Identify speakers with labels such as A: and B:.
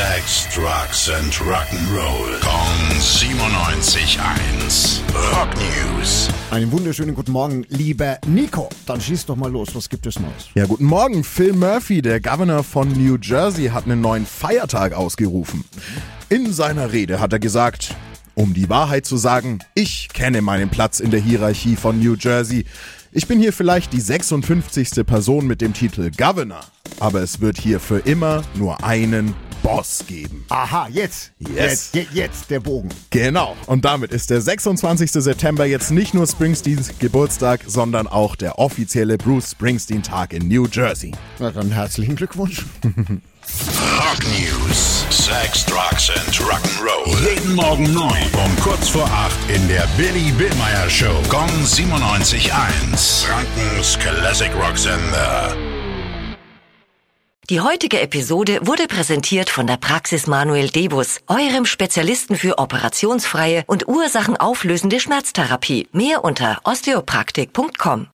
A: Sex, Drugs and Rock'n'Roll. Kong 97.1. Rock News.
B: Einen wunderschönen guten Morgen, lieber Nico. Dann schieß doch mal los, was gibt es Neues?
C: Ja, guten Morgen. Phil Murphy, der Governor von New Jersey, hat einen neuen Feiertag ausgerufen. In seiner Rede hat er gesagt, um die Wahrheit zu sagen, ich kenne meinen Platz in der Hierarchie von New Jersey. Ich bin hier vielleicht die 56. Person mit dem Titel Governor, aber es wird hier für immer nur einen Boss geben.
B: Aha, jetzt.
C: Yes.
B: Jetzt, jetzt, jetzt der Bogen.
C: Genau. Und damit ist der 26. September jetzt nicht nur Springsteens Geburtstag, sondern auch der offizielle Bruce Springsteen Tag in New Jersey.
B: Na dann herzlichen Glückwunsch.
A: Rock News. Sex, Drugs and Rock'n'Roll. Jeden Morgen 9 um kurz vor 8 in der Billy Billmeyer Show. Gong 97.1. Frankens Classic Rock Sender.
D: Die heutige Episode wurde präsentiert von der Praxis Manuel Debus, eurem Spezialisten für operationsfreie und ursachenauflösende Schmerztherapie. Mehr unter osteopraktik.com.